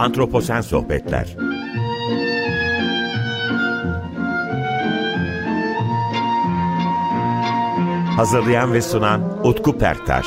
Antroposen Sohbetler Hazırlayan ve sunan Utku Perktaş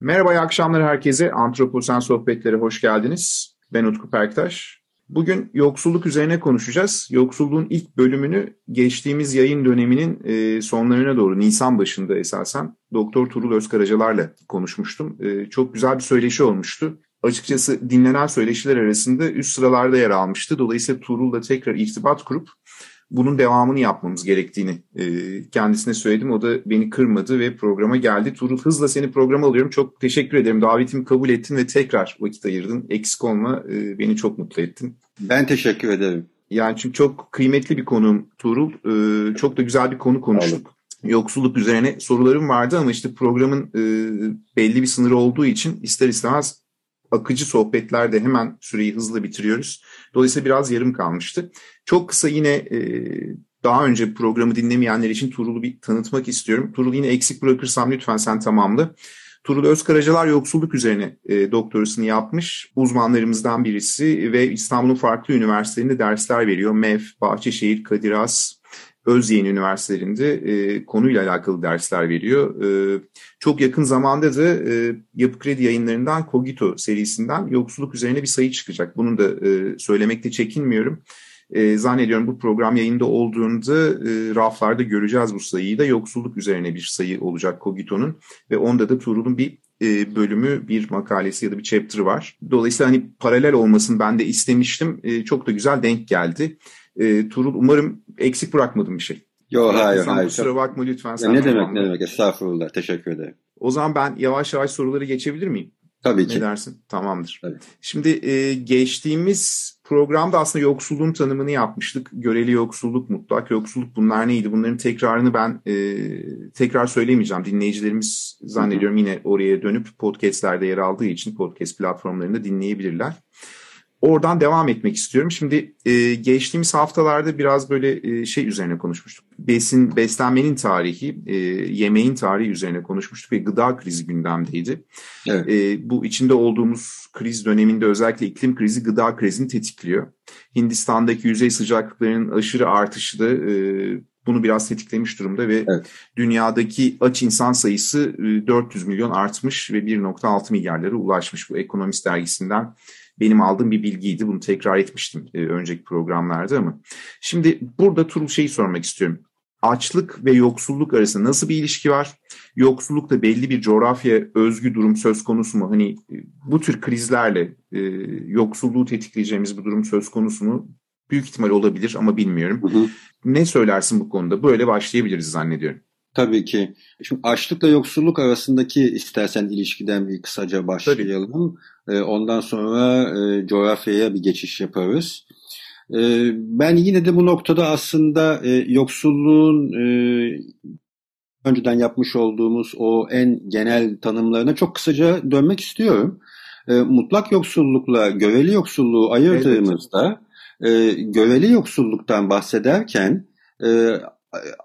Merhaba, iyi akşamlar herkese. Antroposen Sohbetlere hoş geldiniz. Ben Utku Perktaş. Bugün yoksulluk üzerine konuşacağız. Yoksulluğun ilk bölümünü geçtiğimiz yayın döneminin e, sonlarına doğru, Nisan başında esasen Doktor Turul Özkaracalar'la konuşmuştum. E, çok güzel bir söyleşi olmuştu. Açıkçası dinlenen söyleşiler arasında üst sıralarda yer almıştı. Dolayısıyla Turul'la tekrar irtibat kurup bunun devamını yapmamız gerektiğini e, kendisine söyledim. O da beni kırmadı ve programa geldi. Tuğrul hızla seni programa alıyorum. Çok teşekkür ederim. Davetimi kabul ettin ve tekrar vakit ayırdın. Eksik olma. Beni çok mutlu ettin. Ben teşekkür ederim. Yani çünkü çok kıymetli bir konuğum Tuğrul. E, çok da güzel bir konu konuştuk. Anladım. Yoksulluk üzerine sorularım vardı ama işte programın e, belli bir sınırı olduğu için ister istemez akıcı sohbetlerde hemen süreyi hızlı bitiriyoruz. Dolayısıyla biraz yarım kalmıştı. Çok kısa yine e, daha önce programı dinlemeyenler için Turul'u bir tanıtmak istiyorum. Turul yine eksik bırakırsam lütfen sen tamamla. Turul Özkaracalar yoksulluk üzerine e, doktorasını yapmış. Uzmanlarımızdan birisi ve İstanbul'un farklı üniversitelerinde dersler veriyor. MEF, Bahçeşehir, Kadir Has, Özyeğin Üniversitelerinde e, konuyla alakalı dersler veriyor. E, çok yakın zamanda da e, Yapı Kredi yayınlarından Kogito serisinden yoksulluk üzerine bir sayı çıkacak. Bunu da e, söylemekte çekinmiyorum. E, zannediyorum bu program yayında olduğunda e, raflarda göreceğiz bu sayıyı da yoksulluk üzerine bir sayı olacak Kogito'nun ve onda da Tuğrul'un bir e, bölümü, bir makalesi ya da bir chapter'ı var. Dolayısıyla hani paralel olmasını ben de istemiştim. E, çok da güzel denk geldi. E, Turul umarım eksik bırakmadım bir şey. Yok hayır hayır. Kusura bakma lütfen. Sen ne demek ne demek estağfurullah teşekkür ederim. O zaman ben yavaş yavaş soruları geçebilir miyim? Tabii ki. Ne dersin? Tamamdır. Tabii. Şimdi e, geçtiğimiz programda aslında yoksulluğun tanımını yapmıştık. Göreli yoksulluk, mutlak yoksulluk bunlar neydi? Bunların tekrarını ben e, tekrar söylemeyeceğim. Dinleyicilerimiz zannediyorum yine oraya dönüp podcastlerde yer aldığı için podcast platformlarında dinleyebilirler. Oradan devam etmek istiyorum. Şimdi e, geçtiğimiz haftalarda biraz böyle e, şey üzerine konuşmuştuk. Besin, beslenmenin tarihi, e, yemeğin tarihi üzerine konuşmuştuk ve gıda krizi gündemdeydi. Evet. E, bu içinde olduğumuz kriz döneminde özellikle iklim krizi gıda krizini tetikliyor. Hindistan'daki yüzey sıcaklıklarının aşırı artışı da e, bunu biraz tetiklemiş durumda ve evet. dünyadaki aç insan sayısı 400 milyon artmış ve 1.6 milyarlara ulaşmış bu Ekonomist dergisinden benim aldığım bir bilgiydi. Bunu tekrar etmiştim e, önceki programlarda ama. Şimdi burada Turul şeyi sormak istiyorum. Açlık ve yoksulluk arasında nasıl bir ilişki var? Yoksullukta belli bir coğrafya özgü durum söz konusu mu? Hani e, bu tür krizlerle e, yoksulluğu tetikleyeceğimiz bir durum söz konusu mu? Büyük ihtimal olabilir ama bilmiyorum. Hı hı. Ne söylersin bu konuda? Böyle başlayabiliriz zannediyorum. Tabii ki. Şimdi açlıkla yoksulluk arasındaki istersen ilişkiden bir kısaca başlayalım. Tabii. Ondan sonra e, coğrafyaya bir geçiş yaparız. E, ben yine de bu noktada aslında e, yoksulluğun önceden yapmış olduğumuz o en genel tanımlarına çok kısaca dönmek istiyorum. Mutlak yoksullukla göveli yoksulluğu ayırdığımızda evet. göveli yoksulluktan bahsederken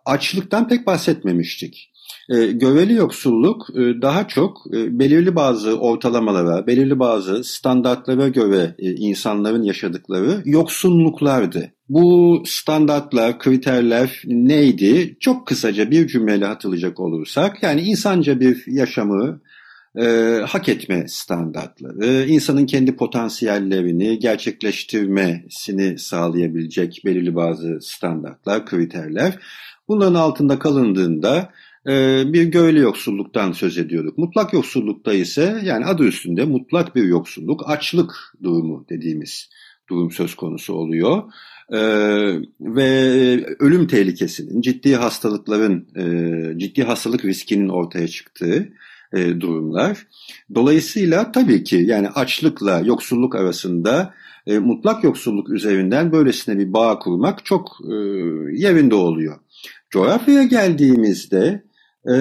açlıktan pek bahsetmemiştik. E, göveli yoksulluk e, daha çok e, belirli bazı ortalamalara, belirli bazı standartlara göre e, insanların yaşadıkları yoksunluklardı. Bu standartlar, kriterler neydi? Çok kısaca bir cümleyle hatırlayacak olursak, yani insanca bir yaşamı e, hak etme standartları, insanın kendi potansiyellerini gerçekleştirmesini sağlayabilecek belirli bazı standartlar, kriterler. Bunların altında kalındığında e, bir göveli yoksulluktan söz ediyorduk. Mutlak yoksullukta ise yani adı üstünde mutlak bir yoksulluk, açlık durumu dediğimiz durum söz konusu oluyor. Ee, ve ölüm tehlikesinin, ciddi hastalıkların, e, ciddi hastalık riskinin ortaya çıktığı e, durumlar. Dolayısıyla tabii ki yani açlıkla yoksulluk arasında e, mutlak yoksulluk üzerinden böylesine bir bağ kurmak çok e, yerinde oluyor. Coğrafyaya geldiğimizde e,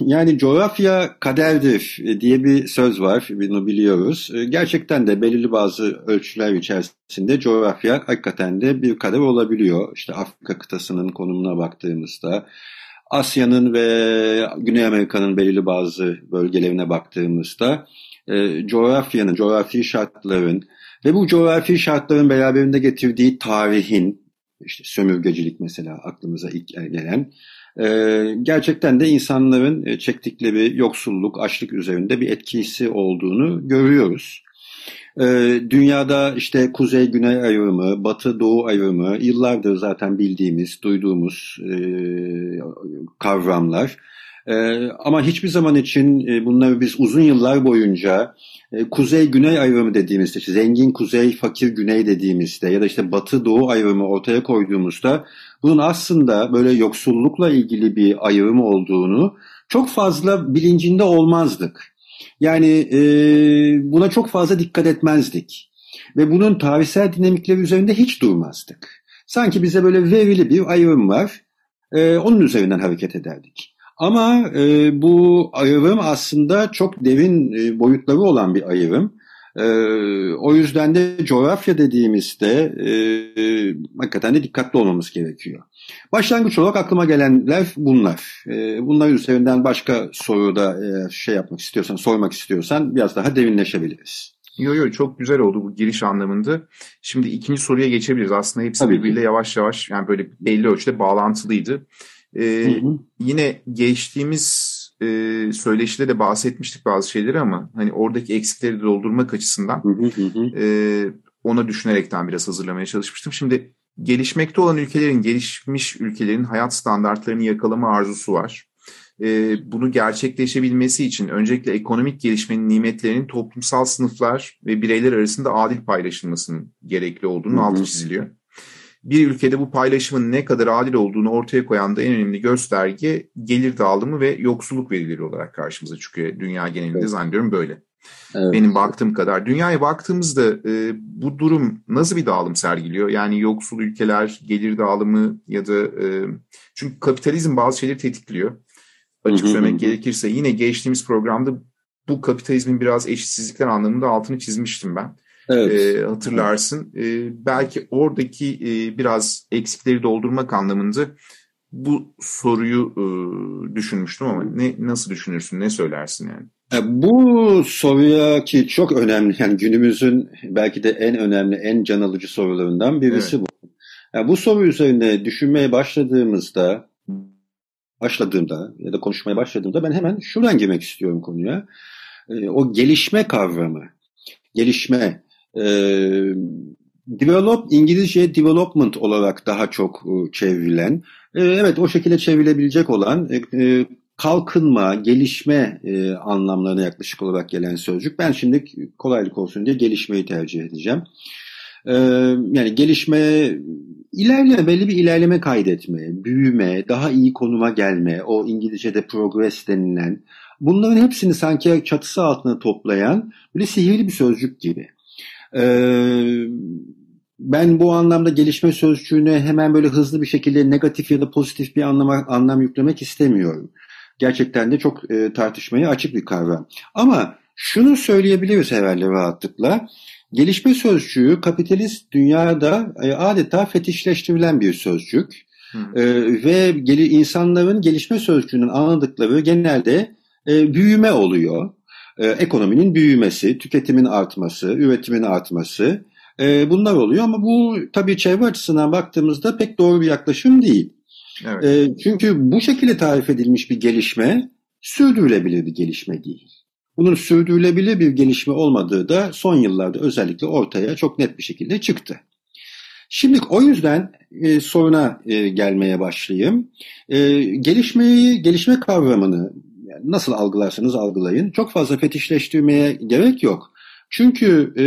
yani coğrafya kaderdir diye bir söz var, bunu biliyoruz. E, gerçekten de belirli bazı ölçüler içerisinde coğrafya hakikaten de bir kader olabiliyor. İşte Afrika kıtasının konumuna baktığımızda, Asya'nın ve Güney Amerika'nın belirli bazı bölgelerine baktığımızda e, coğrafyanın, coğrafi şartların ve bu coğrafi şartların beraberinde getirdiği tarihin, işte sömürgecilik mesela aklımıza ilk gelen, e, gerçekten de insanların e, çektikleri yoksulluk, açlık üzerinde bir etkisi olduğunu görüyoruz. Ee, dünyada işte kuzey-güney ayrımı, batı-doğu ayrımı yıllardır zaten bildiğimiz, duyduğumuz e, kavramlar. E, ama hiçbir zaman için e, bunları biz uzun yıllar boyunca e, kuzey-güney ayrımı dediğimizde, işte zengin kuzey, fakir güney dediğimizde ya da işte batı-doğu ayrımı ortaya koyduğumuzda bunun aslında böyle yoksullukla ilgili bir ayrım olduğunu çok fazla bilincinde olmazdık. Yani e, buna çok fazla dikkat etmezdik. Ve bunun tarihsel dinamikleri üzerinde hiç durmazdık. Sanki bize böyle verili bir ayrım var. E, onun üzerinden hareket ederdik. Ama e, bu ayrım aslında çok derin e, boyutları olan bir ayrım. E, o yüzden de coğrafya dediğimizde e, hakikaten de dikkatli olmamız gerekiyor. Başlangıç olarak aklıma gelenler bunlar. E, bunlar üzerinden başka soruda e, şey yapmak istiyorsan, sormak istiyorsan biraz daha derinleşebiliriz. Yok yok çok güzel oldu bu giriş anlamında. Şimdi ikinci soruya geçebiliriz. Aslında hepsi Tabii birbiriyle ki. yavaş yavaş yani böyle belli ölçüde bağlantılıydı. Ee, hı hı. Yine geçtiğimiz e, söyleşide de bahsetmiştik bazı şeyleri ama hani oradaki eksikleri doldurmak açısından E, ona düşünerekten biraz hazırlamaya çalışmıştım. Şimdi gelişmekte olan ülkelerin, gelişmiş ülkelerin hayat standartlarını yakalama arzusu var. E, bunu gerçekleşebilmesi için öncelikle ekonomik gelişmenin nimetlerinin toplumsal sınıflar ve bireyler arasında adil paylaşılmasının gerekli olduğunu altı çiziliyor bir ülkede bu paylaşımın ne kadar adil olduğunu ortaya koyan da en önemli gösterge gelir dağılımı ve yoksulluk verileri olarak karşımıza çıkıyor. Dünya genelinde evet. zannediyorum böyle. Evet. Benim baktığım kadar. Dünyaya baktığımızda e, bu durum nasıl bir dağılım sergiliyor? Yani yoksul ülkeler, gelir dağılımı ya da e, çünkü kapitalizm bazı şeyleri tetikliyor. Açık söylemek gerekirse yine geçtiğimiz programda bu kapitalizmin biraz eşitsizlikler anlamında altını çizmiştim ben. Evet. E, hatırlarsın. E, belki oradaki e, biraz eksikleri doldurmak anlamında bu soruyu e, düşünmüştüm ama ne nasıl düşünürsün, ne söylersin yani? E, bu soruya ki çok önemli yani günümüzün belki de en önemli, en can alıcı sorularından birisi evet. bu. Yani bu soru üzerine düşünmeye başladığımızda başladığımda ya da konuşmaya başladığımda ben hemen şuradan girmek istiyorum konuya. E, o gelişme kavramı, gelişme e, develop İngilizce development olarak daha çok e, çevrilen, e, evet o şekilde çevrilebilecek olan e, e, kalkınma, gelişme e, anlamlarına yaklaşık olarak gelen sözcük. Ben şimdi kolaylık olsun diye gelişmeyi tercih edeceğim. E, yani gelişme, ilerleme, belli bir ilerleme kaydetme, büyüme, daha iyi konuma gelme, o İngilizce'de progress denilen, bunların hepsini sanki çatısı altına toplayan böyle sihirli bir sözcük gibi. Ee, ben bu anlamda gelişme sözcüğüne hemen böyle hızlı bir şekilde negatif ya da pozitif bir anlama, anlam yüklemek istemiyorum. Gerçekten de çok e, tartışmaya açık bir kavram. Ama şunu söyleyebiliriz herhalde rahatlıkla. Gelişme sözcüğü kapitalist dünyada e, adeta fetişleştirilen bir sözcük. E, ve gel insanların gelişme sözcüğünün anladıkları genelde e, büyüme oluyor e, ekonominin büyümesi, tüketimin artması, üretimin artması e, bunlar oluyor ama bu tabii çevre açısından baktığımızda pek doğru bir yaklaşım değil. Evet. E, çünkü bu şekilde tarif edilmiş bir gelişme sürdürülebilir bir gelişme değil. Bunun sürdürülebilir bir gelişme olmadığı da son yıllarda özellikle ortaya çok net bir şekilde çıktı. Şimdi o yüzden e, soruna e, gelmeye başlayayım. E, gelişmeyi, gelişme kavramını nasıl algılarsanız algılayın. Çok fazla fetişleştirmeye gerek yok. Çünkü e,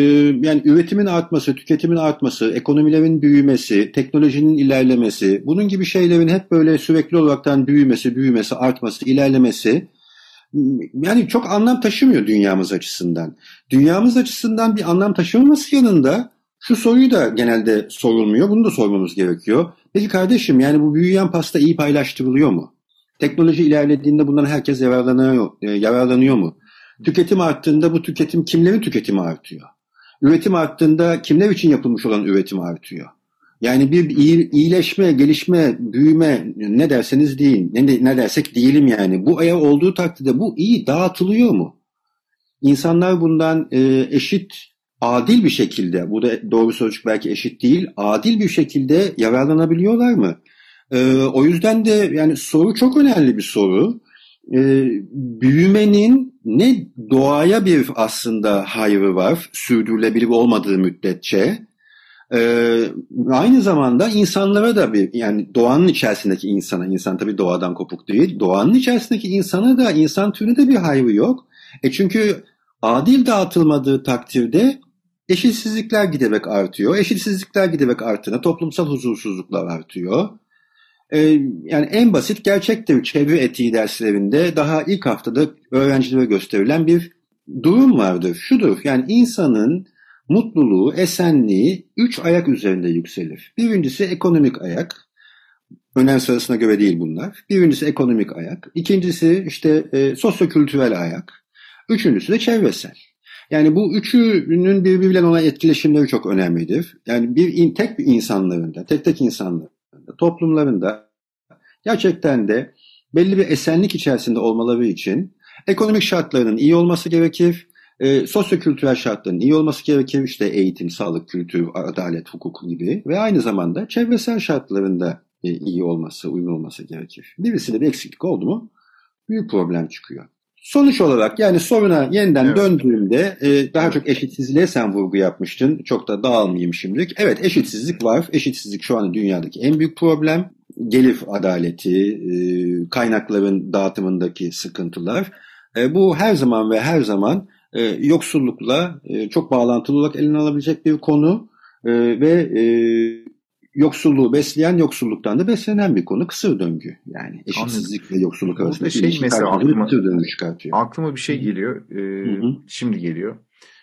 yani üretimin artması, tüketimin artması, ekonomilerin büyümesi, teknolojinin ilerlemesi, bunun gibi şeylerin hep böyle sürekli olaraktan büyümesi, büyümesi, artması, ilerlemesi yani çok anlam taşımıyor dünyamız açısından. Dünyamız açısından bir anlam taşımaması yanında şu soruyu da genelde sorulmuyor. Bunu da sormamız gerekiyor. Peki kardeşim yani bu büyüyen pasta iyi paylaştırılıyor mu? Teknoloji ilerlediğinde bundan herkes yararlanıyor, e, yararlanıyor mu? Tüketim arttığında bu tüketim kimlerin tüketimi artıyor? Üretim arttığında kimler için yapılmış olan üretim artıyor? Yani bir iyileşme, gelişme, büyüme ne derseniz deyin, ne, ne dersek diyelim yani. Bu eğer olduğu takdirde bu iyi dağıtılıyor mu? insanlar bundan e, eşit, adil bir şekilde, bu da doğru sözcük belki eşit değil, adil bir şekilde yararlanabiliyorlar mı? E, o yüzden de yani soru çok önemli bir soru. E, büyümenin ne doğaya bir aslında hayrı var, sürdürülebilir olmadığı müddetçe, ee, aynı zamanda insanlara da bir yani doğanın içerisindeki insana, insan tabii doğadan kopuk değil, doğanın içerisindeki insana da insan türüne de bir hayrı yok. E çünkü adil dağıtılmadığı takdirde eşitsizlikler giderek artıyor. Eşitsizlikler giderek arttığında toplumsal huzursuzluklar artıyor. Ee, yani en basit gerçektir çevre etiği derslerinde daha ilk haftada öğrencilere gösterilen bir durum vardır. Şudur yani insanın mutluluğu, esenliği üç ayak üzerinde yükselir. Birincisi ekonomik ayak. Önem sırasına göre değil bunlar. Birincisi ekonomik ayak. İkincisi işte e, sosyokültürel ayak. Üçüncüsü de çevresel. Yani bu üçünün birbiriyle olan etkileşimleri çok önemlidir. Yani bir tek bir insanlarında, tek tek insanlarında, toplumlarında gerçekten de belli bir esenlik içerisinde olmaları için ekonomik şartlarının iyi olması gerekir e, sosyokültürel şartların iyi olması gerekir. İşte eğitim, sağlık, kültür, adalet, hukuk gibi ve aynı zamanda çevresel şartlarında e, iyi olması, uygun olması gerekir. Birisinde bir eksiklik oldu mu büyük problem çıkıyor. Sonuç olarak yani soruna yeniden evet. döndüğümde e, daha çok eşitsizliğe sen vurgu yapmıştın. Çok da dağılmayayım şimdilik. Evet eşitsizlik var. Eşitsizlik şu an dünyadaki en büyük problem. Gelir adaleti, e, kaynakların dağıtımındaki sıkıntılar. E, bu her zaman ve her zaman e, yoksullukla e, çok bağlantılı olarak eline alabilecek bir konu e, ve e, yoksulluğu besleyen yoksulluktan da beslenen bir konu. Kısır döngü yani eşitsizlik Anladım. ve yoksulluk arasında şey mesela aklıma, kısır döngü çıkartıyor. Aklıma bir şey geliyor. E, hı hı. Şimdi geliyor.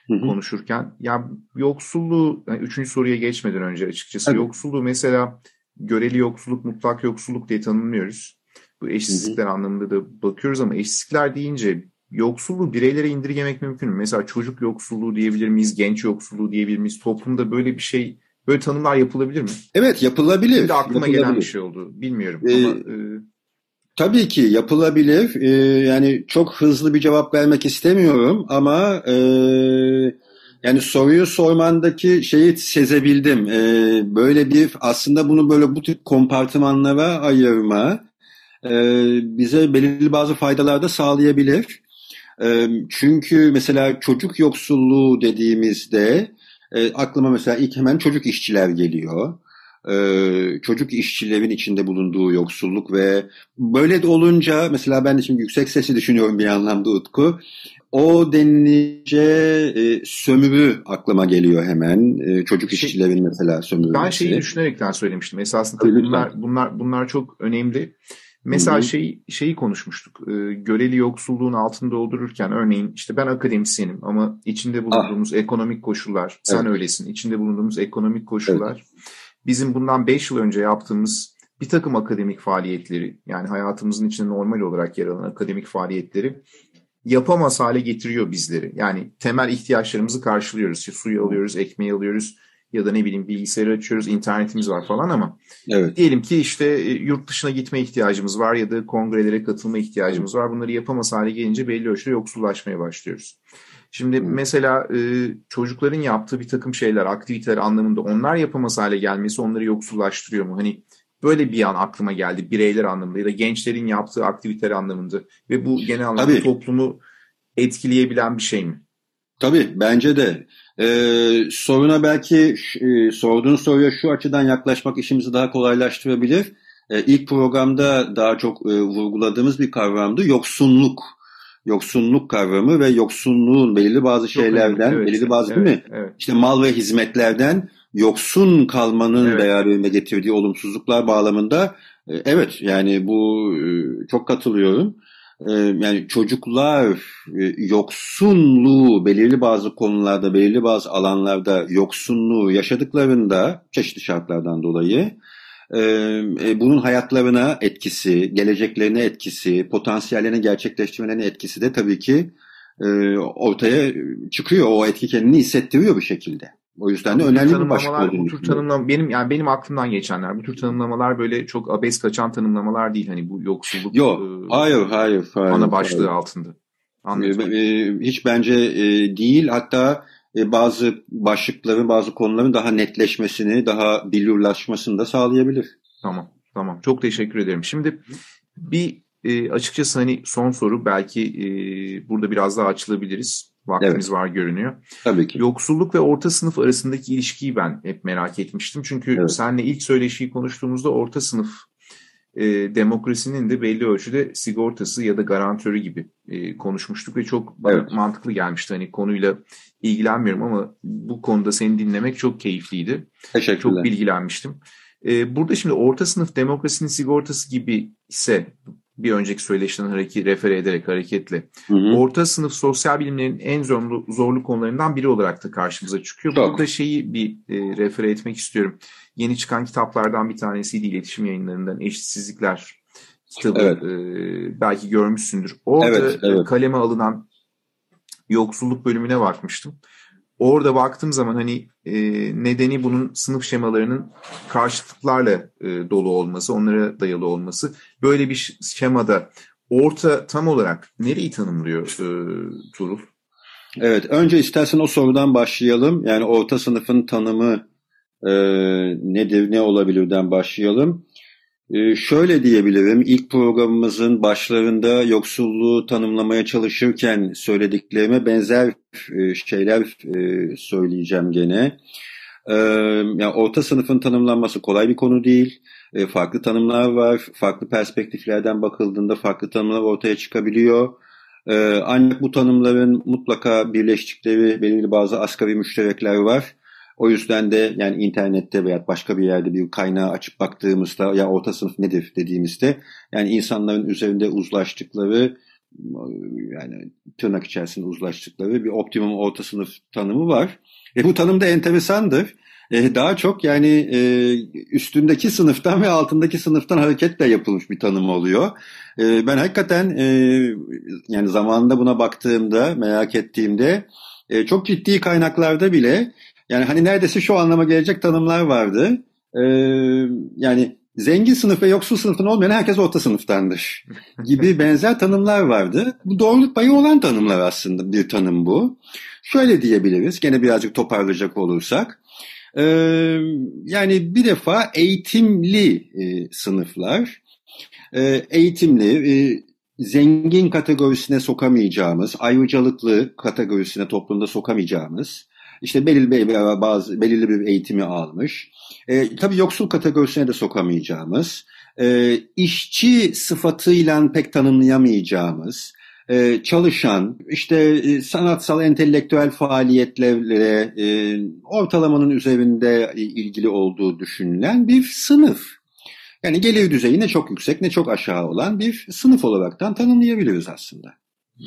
Hı-hı. konuşurken. Ya yoksulluğu, yani üçüncü soruya geçmeden önce açıkçası evet. yoksulluğu mesela göreli yoksulluk, mutlak yoksulluk diye tanımlıyoruz. Bu eşitsizlikler Hı-hı. anlamında da bakıyoruz ama eşitsizlikler deyince yoksulluğu bireylere indirgemek mümkün mü? Mesela çocuk yoksulluğu diyebilir miyiz, genç yoksulluğu diyebilir miyiz? Toplumda böyle bir şey, böyle tanımlar yapılabilir mi? Evet yapılabilir. Şimdi aklıma yapılabilir. gelen bir şey oldu. Bilmiyorum ee, ama... E... Tabii ki yapılabilir. Ee, yani çok hızlı bir cevap vermek istemiyorum ama e, yani soruyu sormandaki şeyi sezebildim. Ee, böyle bir aslında bunu böyle bu tip kompartımanlara ayırma e, bize belirli bazı faydalar da sağlayabilir. Çünkü mesela çocuk yoksulluğu dediğimizde e, aklıma mesela ilk hemen çocuk işçiler geliyor. Çocuk işçilerin içinde bulunduğu yoksulluk ve böyle de olunca mesela ben de şimdi yüksek sesi düşünüyorum bir anlamda Utku. O denilince e, sömürü aklıma geliyor hemen. E, çocuk şey, işçilerin mesela sömürü. Ben şeyi düşünerekten söylemiştim. Esasında tabii bunlar, bunlar, bunlar çok önemli. Mesela şey şeyi konuşmuştuk. E, göreli yoksulluğun altını doldururken örneğin işte ben akademisyenim ama içinde bulunduğumuz ah. ekonomik koşullar, sen evet. öylesin. içinde bulunduğumuz ekonomik koşullar evet. bizim bundan 5 yıl önce yaptığımız bir takım akademik faaliyetleri yani hayatımızın içinde normal olarak yer alan akademik faaliyetleri yapamaz hale getiriyor bizleri. Yani temel ihtiyaçlarımızı karşılıyoruz. İşte suyu alıyoruz, ekmeği alıyoruz ya da ne bileyim bilgisayarı açıyoruz, internetimiz var falan ama evet. diyelim ki işte e, yurt dışına gitme ihtiyacımız var ya da kongrelere katılma ihtiyacımız var. Bunları yapamaz hale gelince belli ölçüde yoksullaşmaya başlıyoruz. Şimdi mesela e, çocukların yaptığı bir takım şeyler, aktiviteler anlamında onlar yapamaz hale gelmesi onları yoksullaştırıyor mu? Hani böyle bir an aklıma geldi bireyler anlamında ya da gençlerin yaptığı aktiviteler anlamında ve bu genel anlamda Tabii. toplumu etkileyebilen bir şey mi? Tabii bence de. Ee, soruna belki e, sorduğun soruya şu açıdan yaklaşmak işimizi daha kolaylaştırabilir. Ee, ilk programda daha çok e, vurguladığımız bir kavramdı. Yoksunluk. Yoksunluk kavramı ve yoksunluğun belirli bazı şeylerden, evet, belirli bazı evet, değil mi? Evet. İşte mal ve hizmetlerden yoksun kalmanın evet. beraberinde getirdiği olumsuzluklar bağlamında e, evet yani bu e, çok katılıyorum. Ee, yani çocuklar e, yoksunluğu belirli bazı konularda, belirli bazı alanlarda yoksunluğu yaşadıklarında çeşitli şartlardan dolayı e, e, bunun hayatlarına etkisi, geleceklerine etkisi, potansiyellerini gerçekleştirmelerine etkisi de tabii ki ortaya çıkıyor. O etki kendini hissettiriyor bir şekilde. O yüzden de bu önemli bir başlık olduğunu Bu tür tanımlama benim yani benim aklımdan geçenler. Bu tür tanımlamalar böyle çok abes kaçan tanımlamalar değil. Hani bu yoksulluk. Yok. E, hayır, hayır, hayır. Ana başlığı hayır. altında. Anladım. E, hiç bence e, değil. Hatta e, bazı başlıkların, bazı konuların daha netleşmesini, daha bilirlaşmasını da sağlayabilir. Tamam, tamam. Çok teşekkür ederim. Şimdi bir e, açıkçası hani son soru belki e, burada biraz daha açılabiliriz. Vaktimiz evet. var görünüyor. Tabii ki. Yoksulluk ve orta sınıf arasındaki ilişkiyi ben hep merak etmiştim. Çünkü evet. seninle ilk söyleşiyi konuştuğumuzda orta sınıf e, demokrasinin de belli ölçüde sigortası ya da garantörü gibi e, konuşmuştuk ve çok evet. mantıklı gelmişti. Hani konuyla ilgilenmiyorum ama bu konuda seni dinlemek çok keyifliydi. Teşekkürler. Çok bilgilenmiştim. E, burada şimdi orta sınıf demokrasinin sigortası gibi ise bir önceki söyleşiden hareket, refere ederek hareketle hı hı. orta sınıf sosyal bilimlerin en zorlu, zorlu konularından biri olarak da karşımıza çıkıyor. Çok. Burada şeyi bir e, refere etmek istiyorum. Yeni çıkan kitaplardan bir tanesiydi iletişim yayınlarından Eşitsizlikler kitabı. Evet. E, belki görmüşsündür. Orada evet, evet. kaleme alınan yoksulluk bölümüne bakmıştım. Orada baktığım zaman hani e, nedeni bunun sınıf şemalarının karşıtlıklarla e, dolu olması, onlara dayalı olması. Böyle bir şemada orta tam olarak nereyi tanımlıyor e, Turul? Evet, önce istersen o sorudan başlayalım. Yani orta sınıfın tanımı e, nedir, ne olabilirden başlayalım. Ee, şöyle diyebilirim, ilk programımızın başlarında yoksulluğu tanımlamaya çalışırken söylediklerime benzer e, şeyler e, söyleyeceğim gene. Ee, yani orta sınıfın tanımlanması kolay bir konu değil. Ee, farklı tanımlar var, farklı perspektiflerden bakıldığında farklı tanımlar ortaya çıkabiliyor. Ancak bu tanımların mutlaka birleştikleri belirli bazı asgari müşterekler var. O yüzden de yani internette veya başka bir yerde bir kaynağı açıp baktığımızda ya orta sınıf nedir dediğimizde yani insanların üzerinde uzlaştıkları yani tırnak içerisinde uzlaştıkları bir optimum orta sınıf tanımı var. E bu tanım da enteresandır. E, daha çok yani e, üstündeki sınıftan ve altındaki sınıftan hareketle yapılmış bir tanım oluyor. E, ben hakikaten e, yani zamanında buna baktığımda, merak ettiğimde e, çok ciddi kaynaklarda bile yani hani neredeyse şu anlama gelecek tanımlar vardı. Ee, yani zengin sınıf ve yoksul sınıftan olmayan herkes orta sınıftandır gibi benzer tanımlar vardı. Bu doğruluk payı olan tanımlar aslında bir tanım bu. Şöyle diyebiliriz gene birazcık toparlayacak olursak. Ee, yani bir defa eğitimli e, sınıflar, e, eğitimli, e, zengin kategorisine sokamayacağımız, ayrıcalıklı kategorisine toplumda sokamayacağımız, işte belirli bir, bazı belirli bir eğitimi almış. E, tabii yoksul kategorisine de sokamayacağımız, e, işçi sıfatıyla pek tanımlayamayacağımız, e, çalışan, işte e, sanatsal, entelektüel faaliyetlere e, ortalamanın üzerinde ilgili olduğu düşünülen bir sınıf. Yani gelir düzeyi ne çok yüksek ne çok aşağı olan bir sınıf olaraktan tanımlayabiliriz aslında.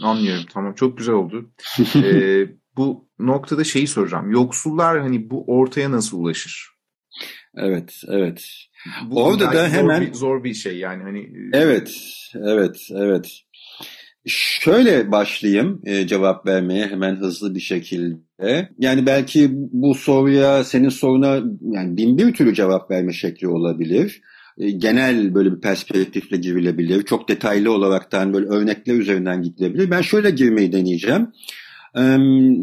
Anlıyorum tamam çok güzel oldu. ee, bu noktada şeyi soracağım. Yoksullar hani bu ortaya nasıl ulaşır? Evet, evet. Bu Orada da hemen bir, zor bir şey yani hani. E, evet, evet, evet. Şöyle başlayayım e, cevap vermeye hemen hızlı bir şekilde. Yani belki bu soruya, senin soruna yani bin bir türlü cevap verme şekli olabilir. E, genel böyle bir perspektifle girilebilir. Çok detaylı olaraktan böyle örnekler üzerinden gidilebilir. Ben şöyle girmeyi deneyeceğim.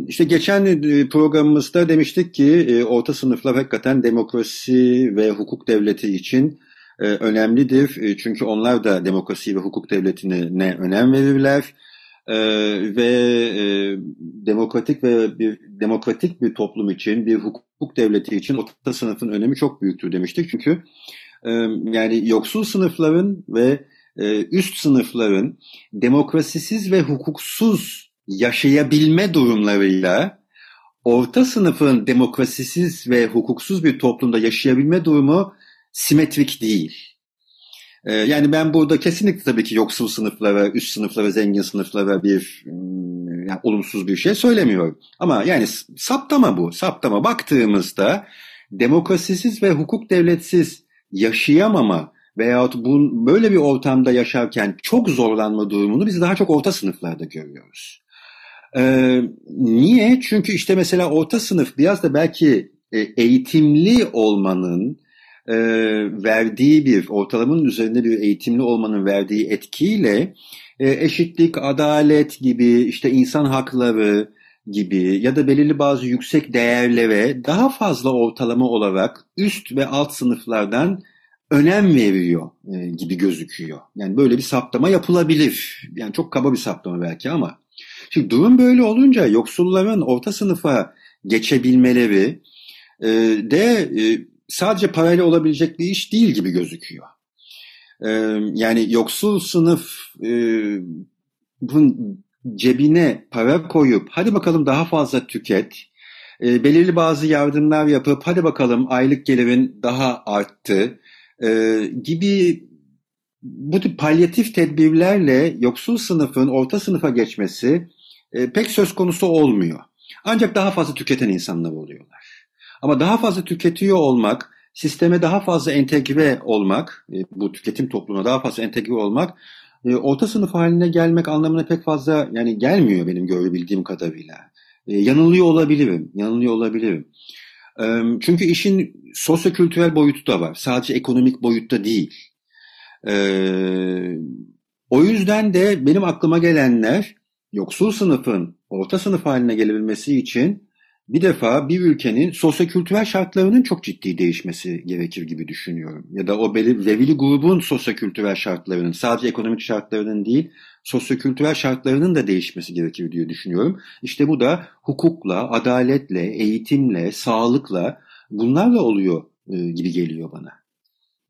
İşte geçen e, programımızda demiştik ki e, orta sınıflar hakikaten demokrasi ve hukuk devleti için e, önemlidir. Çünkü onlar da demokrasi ve hukuk devletine ne önem verirler. Ve demokratik ve bir demokratik bir toplum için, bir hukuk devleti için orta sınıfın önemi çok büyüktür demiştik. Çünkü yani yoksul sınıfların ve üst sınıfların demokrasisiz ve hukuksuz yaşayabilme durumlarıyla orta sınıfın demokrasisiz ve hukuksuz bir toplumda yaşayabilme durumu simetrik değil. Ee, yani ben burada kesinlikle tabii ki yoksul sınıflara, üst sınıflara, zengin sınıflara bir hmm, yani olumsuz bir şey söylemiyorum. Ama yani saptama bu, saptama. Baktığımızda demokrasisiz ve hukuk devletsiz yaşayamama veyahut bu, böyle bir ortamda yaşarken çok zorlanma durumunu biz daha çok orta sınıflarda görüyoruz. Ee, niye? Çünkü işte mesela orta sınıf biraz da belki e, eğitimli olmanın e, verdiği bir ortalamanın üzerinde bir eğitimli olmanın verdiği etkiyle e, eşitlik, adalet gibi işte insan hakları gibi ya da belirli bazı yüksek değerlere daha fazla ortalama olarak üst ve alt sınıflardan önem veriyor e, gibi gözüküyor. Yani böyle bir saptama yapılabilir. Yani çok kaba bir saptama belki ama. Şimdi durum böyle olunca yoksulların orta sınıfa geçebilmeleri e, de e, sadece parayla olabilecek bir iş değil gibi gözüküyor. E, yani yoksul sınıf e, bunun cebine para koyup hadi bakalım daha fazla tüket, e, belirli bazı yardımlar yapıp hadi bakalım aylık gelirin daha arttı e, gibi bu tip palyatif tedbirlerle yoksul sınıfın orta sınıfa geçmesi e, pek söz konusu olmuyor. Ancak daha fazla tüketen insanlar oluyorlar. Ama daha fazla tüketiyor olmak, sisteme daha fazla entegre olmak, e, bu tüketim toplumuna daha fazla entegre olmak, e, orta sınıf haline gelmek anlamına pek fazla yani gelmiyor benim görebildiğim kadarıyla. Yanılıyor olabilirim, yanılıyor olabilirim. Çünkü işin sosyokültürel boyutu da var. Sadece ekonomik boyutta değil. O yüzden de benim aklıma gelenler yoksul sınıfın orta sınıf haline gelebilmesi için bir defa bir ülkenin sosyokültürel şartlarının çok ciddi değişmesi gerekir gibi düşünüyorum. Ya da o belirli grubun sosyokültürel şartlarının, sadece ekonomik şartlarının değil, sosyokültürel şartlarının da değişmesi gerekir diye düşünüyorum. İşte bu da hukukla, adaletle, eğitimle, sağlıkla bunlarla oluyor e, gibi geliyor bana.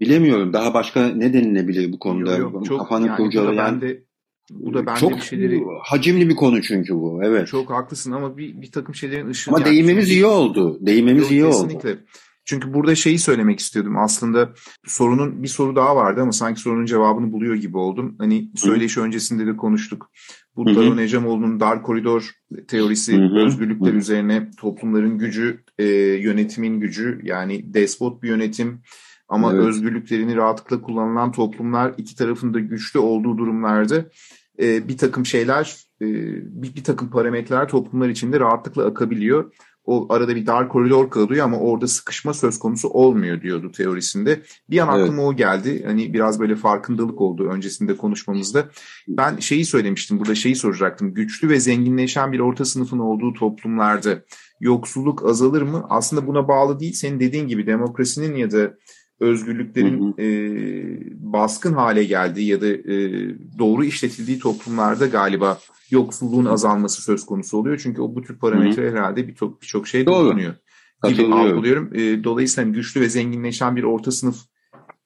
Bilemiyorum daha başka ne denilebilir bu konuda? Yok, yok, çok, Kafanı yani kurcalayan. Ben de bu da bende çok bir şeyleri... hacimli bir konu çünkü bu. Evet. Çok haklısın ama bir, bir takım şeylerin ışığı... Ama değinmemiz iyi oldu. Değinmemiz iyi kesinlikle. oldu. Çünkü burada şeyi söylemek istiyordum. Aslında sorunun bir soru daha vardı ama sanki sorunun cevabını buluyor gibi oldum. Hani söyleşi öncesinde de konuştuk. Bu Daron Ecamoğlu'nun dar koridor teorisi Hı-hı. özgürlükler Hı-hı. üzerine toplumların gücü, e, yönetimin gücü yani despot bir yönetim ama evet. özgürlüklerini rahatlıkla kullanılan toplumlar iki tarafında güçlü olduğu durumlarda e, bir takım şeyler, e, bir, bir takım parametreler toplumlar içinde rahatlıkla akabiliyor. O arada bir dar koridor kalıyor ama orada sıkışma söz konusu olmuyor diyordu teorisinde. Bir an aklıma evet. o geldi. Hani biraz böyle farkındalık oldu öncesinde konuşmamızda. Ben şeyi söylemiştim, burada şeyi soracaktım. Güçlü ve zenginleşen bir orta sınıfın olduğu toplumlarda yoksulluk azalır mı? Aslında buna bağlı değil. Senin dediğin gibi demokrasinin ya da özgürlüklerin hı hı. E, baskın hale geldiği ya da e, doğru işletildiği toplumlarda galiba yoksulluğun azalması söz konusu oluyor. Çünkü o bu tür parametre herhalde birçok birçok şey dokunuyor gibi algılıyorum. E, dolayısıyla güçlü ve zenginleşen bir orta sınıf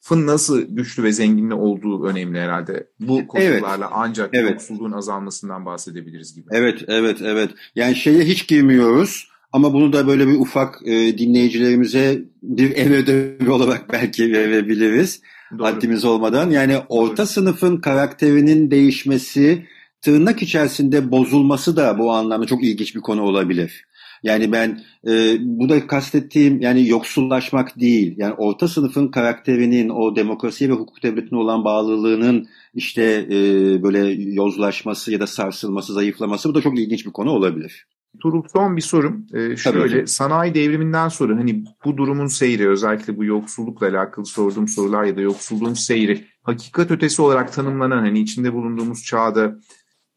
fın nasıl güçlü ve zenginli olduğu önemli herhalde. Bu koşullarla evet. ancak evet. yoksulluğun azalmasından bahsedebiliriz gibi. Evet, evet, evet. Yani şeye hiç girmiyoruz. Ama bunu da böyle bir ufak e, dinleyicilerimize bir ev ödevi olarak belki verebiliriz. Doğru. Haddimiz olmadan. Yani orta Doğru. sınıfın karakterinin değişmesi, tırnak içerisinde bozulması da bu anlamda çok ilginç bir konu olabilir. Yani ben e, bu da kastettiğim yani yoksullaşmak değil. Yani orta sınıfın karakterinin o demokrasiye ve hukuk devletine olan bağlılığının işte e, böyle yozlaşması ya da sarsılması, zayıflaması bu da çok ilginç bir konu olabilir. Turul son bir sorum. Ee, şöyle Tabii. sanayi devriminden sonra hani bu durumun seyri özellikle bu yoksullukla alakalı sorduğum sorular ya da yoksulluğun seyri hakikat ötesi olarak tanımlanan hani içinde bulunduğumuz çağda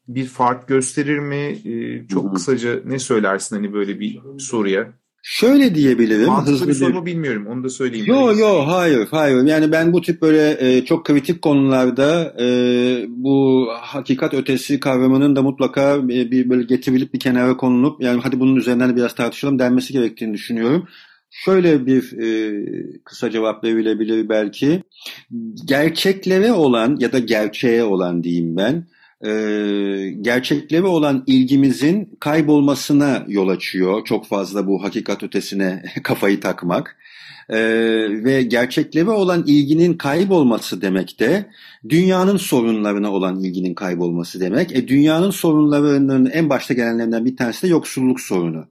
bir fark gösterir mi? Ee, çok Hı-hı. kısaca ne söylersin hani böyle bir soruya? Şöyle diyebilirim. Mantıklı hızlı bir soru mu bilmiyorum onu da söyleyeyim. Yo yo hayır hayır yani ben bu tip böyle e, çok kritik konularda e, bu hakikat ötesi kavramının da mutlaka e, bir böyle getirilip bir kenara konulup yani hadi bunun üzerinden biraz tartışalım denmesi gerektiğini düşünüyorum. Şöyle bir e, kısa cevap verilebilir belki. Gerçeklere olan ya da gerçeğe olan diyeyim ben e, gerçeklere olan ilgimizin kaybolmasına yol açıyor. Çok fazla bu hakikat ötesine kafayı takmak. E, ve gerçeklere olan ilginin kaybolması demek de dünyanın sorunlarına olan ilginin kaybolması demek. E, dünyanın sorunlarının en başta gelenlerinden bir tanesi de yoksulluk sorunu.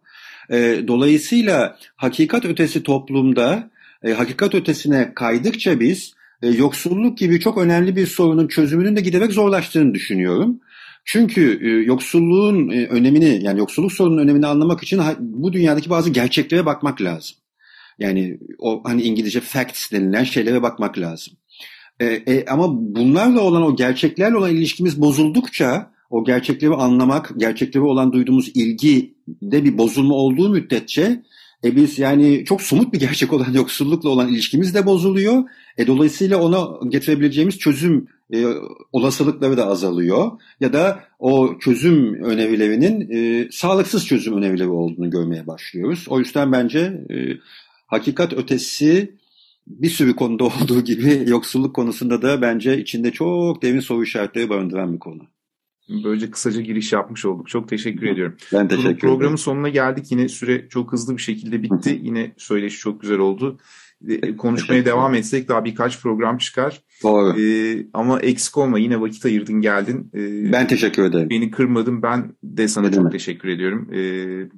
E, dolayısıyla hakikat ötesi toplumda e, hakikat ötesine kaydıkça biz e, yoksulluk gibi çok önemli bir sorunun çözümünün de giderek zorlaştığını düşünüyorum. Çünkü e, yoksulluğun e, önemini yani yoksulluk sorunun önemini anlamak için bu dünyadaki bazı gerçeklere bakmak lazım. Yani o hani İngilizce facts denilen şeylere bakmak lazım. E, e, ama bunlarla olan o gerçeklerle olan ilişkimiz bozuldukça o gerçekleri anlamak, gerçekleri olan duyduğumuz ilgi de bir bozulma olduğu müddetçe e biz yani çok somut bir gerçek olan yoksullukla olan ilişkimiz de bozuluyor. E dolayısıyla ona getirebileceğimiz çözüm e, olasılıkları da azalıyor. Ya da o çözüm önerilerinin e, sağlıksız çözüm önerileri olduğunu görmeye başlıyoruz. O yüzden bence e, hakikat ötesi bir sürü konuda olduğu gibi yoksulluk konusunda da bence içinde çok derin soru işaretleri barındıran bir konu. Böylece kısaca giriş yapmış olduk. Çok teşekkür ediyorum. Ben teşekkür ederim. Programın sonuna geldik. Yine süre çok hızlı bir şekilde bitti. Yine söyleşi çok güzel oldu. E, konuşmaya devam etsek daha birkaç program çıkar. Doğru. Ee, ama eksik olma yine vakit ayırdın geldin. Ee, ben teşekkür ederim. Beni kırmadın ben de sana ne çok demek? teşekkür ediyorum. Ee,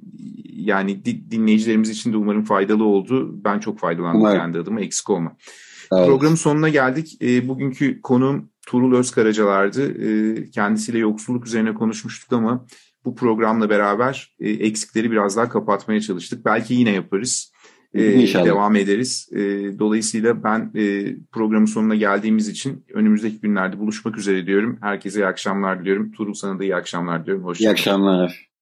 yani dinleyicilerimiz için de umarım faydalı oldu. Ben çok faydalandım umarım. kendi adıma eksik olma. Evet. Programın sonuna geldik. Ee, bugünkü konuğum Tuğrul Özkaracalar'dı. Ee, kendisiyle yoksulluk üzerine konuşmuştuk ama bu programla beraber e, eksikleri biraz daha kapatmaya çalıştık. Belki yine yaparız. Ee, İnşallah. Devam ederiz. Ee, dolayısıyla ben e, programın sonuna geldiğimiz için önümüzdeki günlerde buluşmak üzere diyorum. Herkese iyi akşamlar diliyorum. Tuğrul sana da iyi akşamlar diliyorum. Hoşçakalın. İyi akşamlar.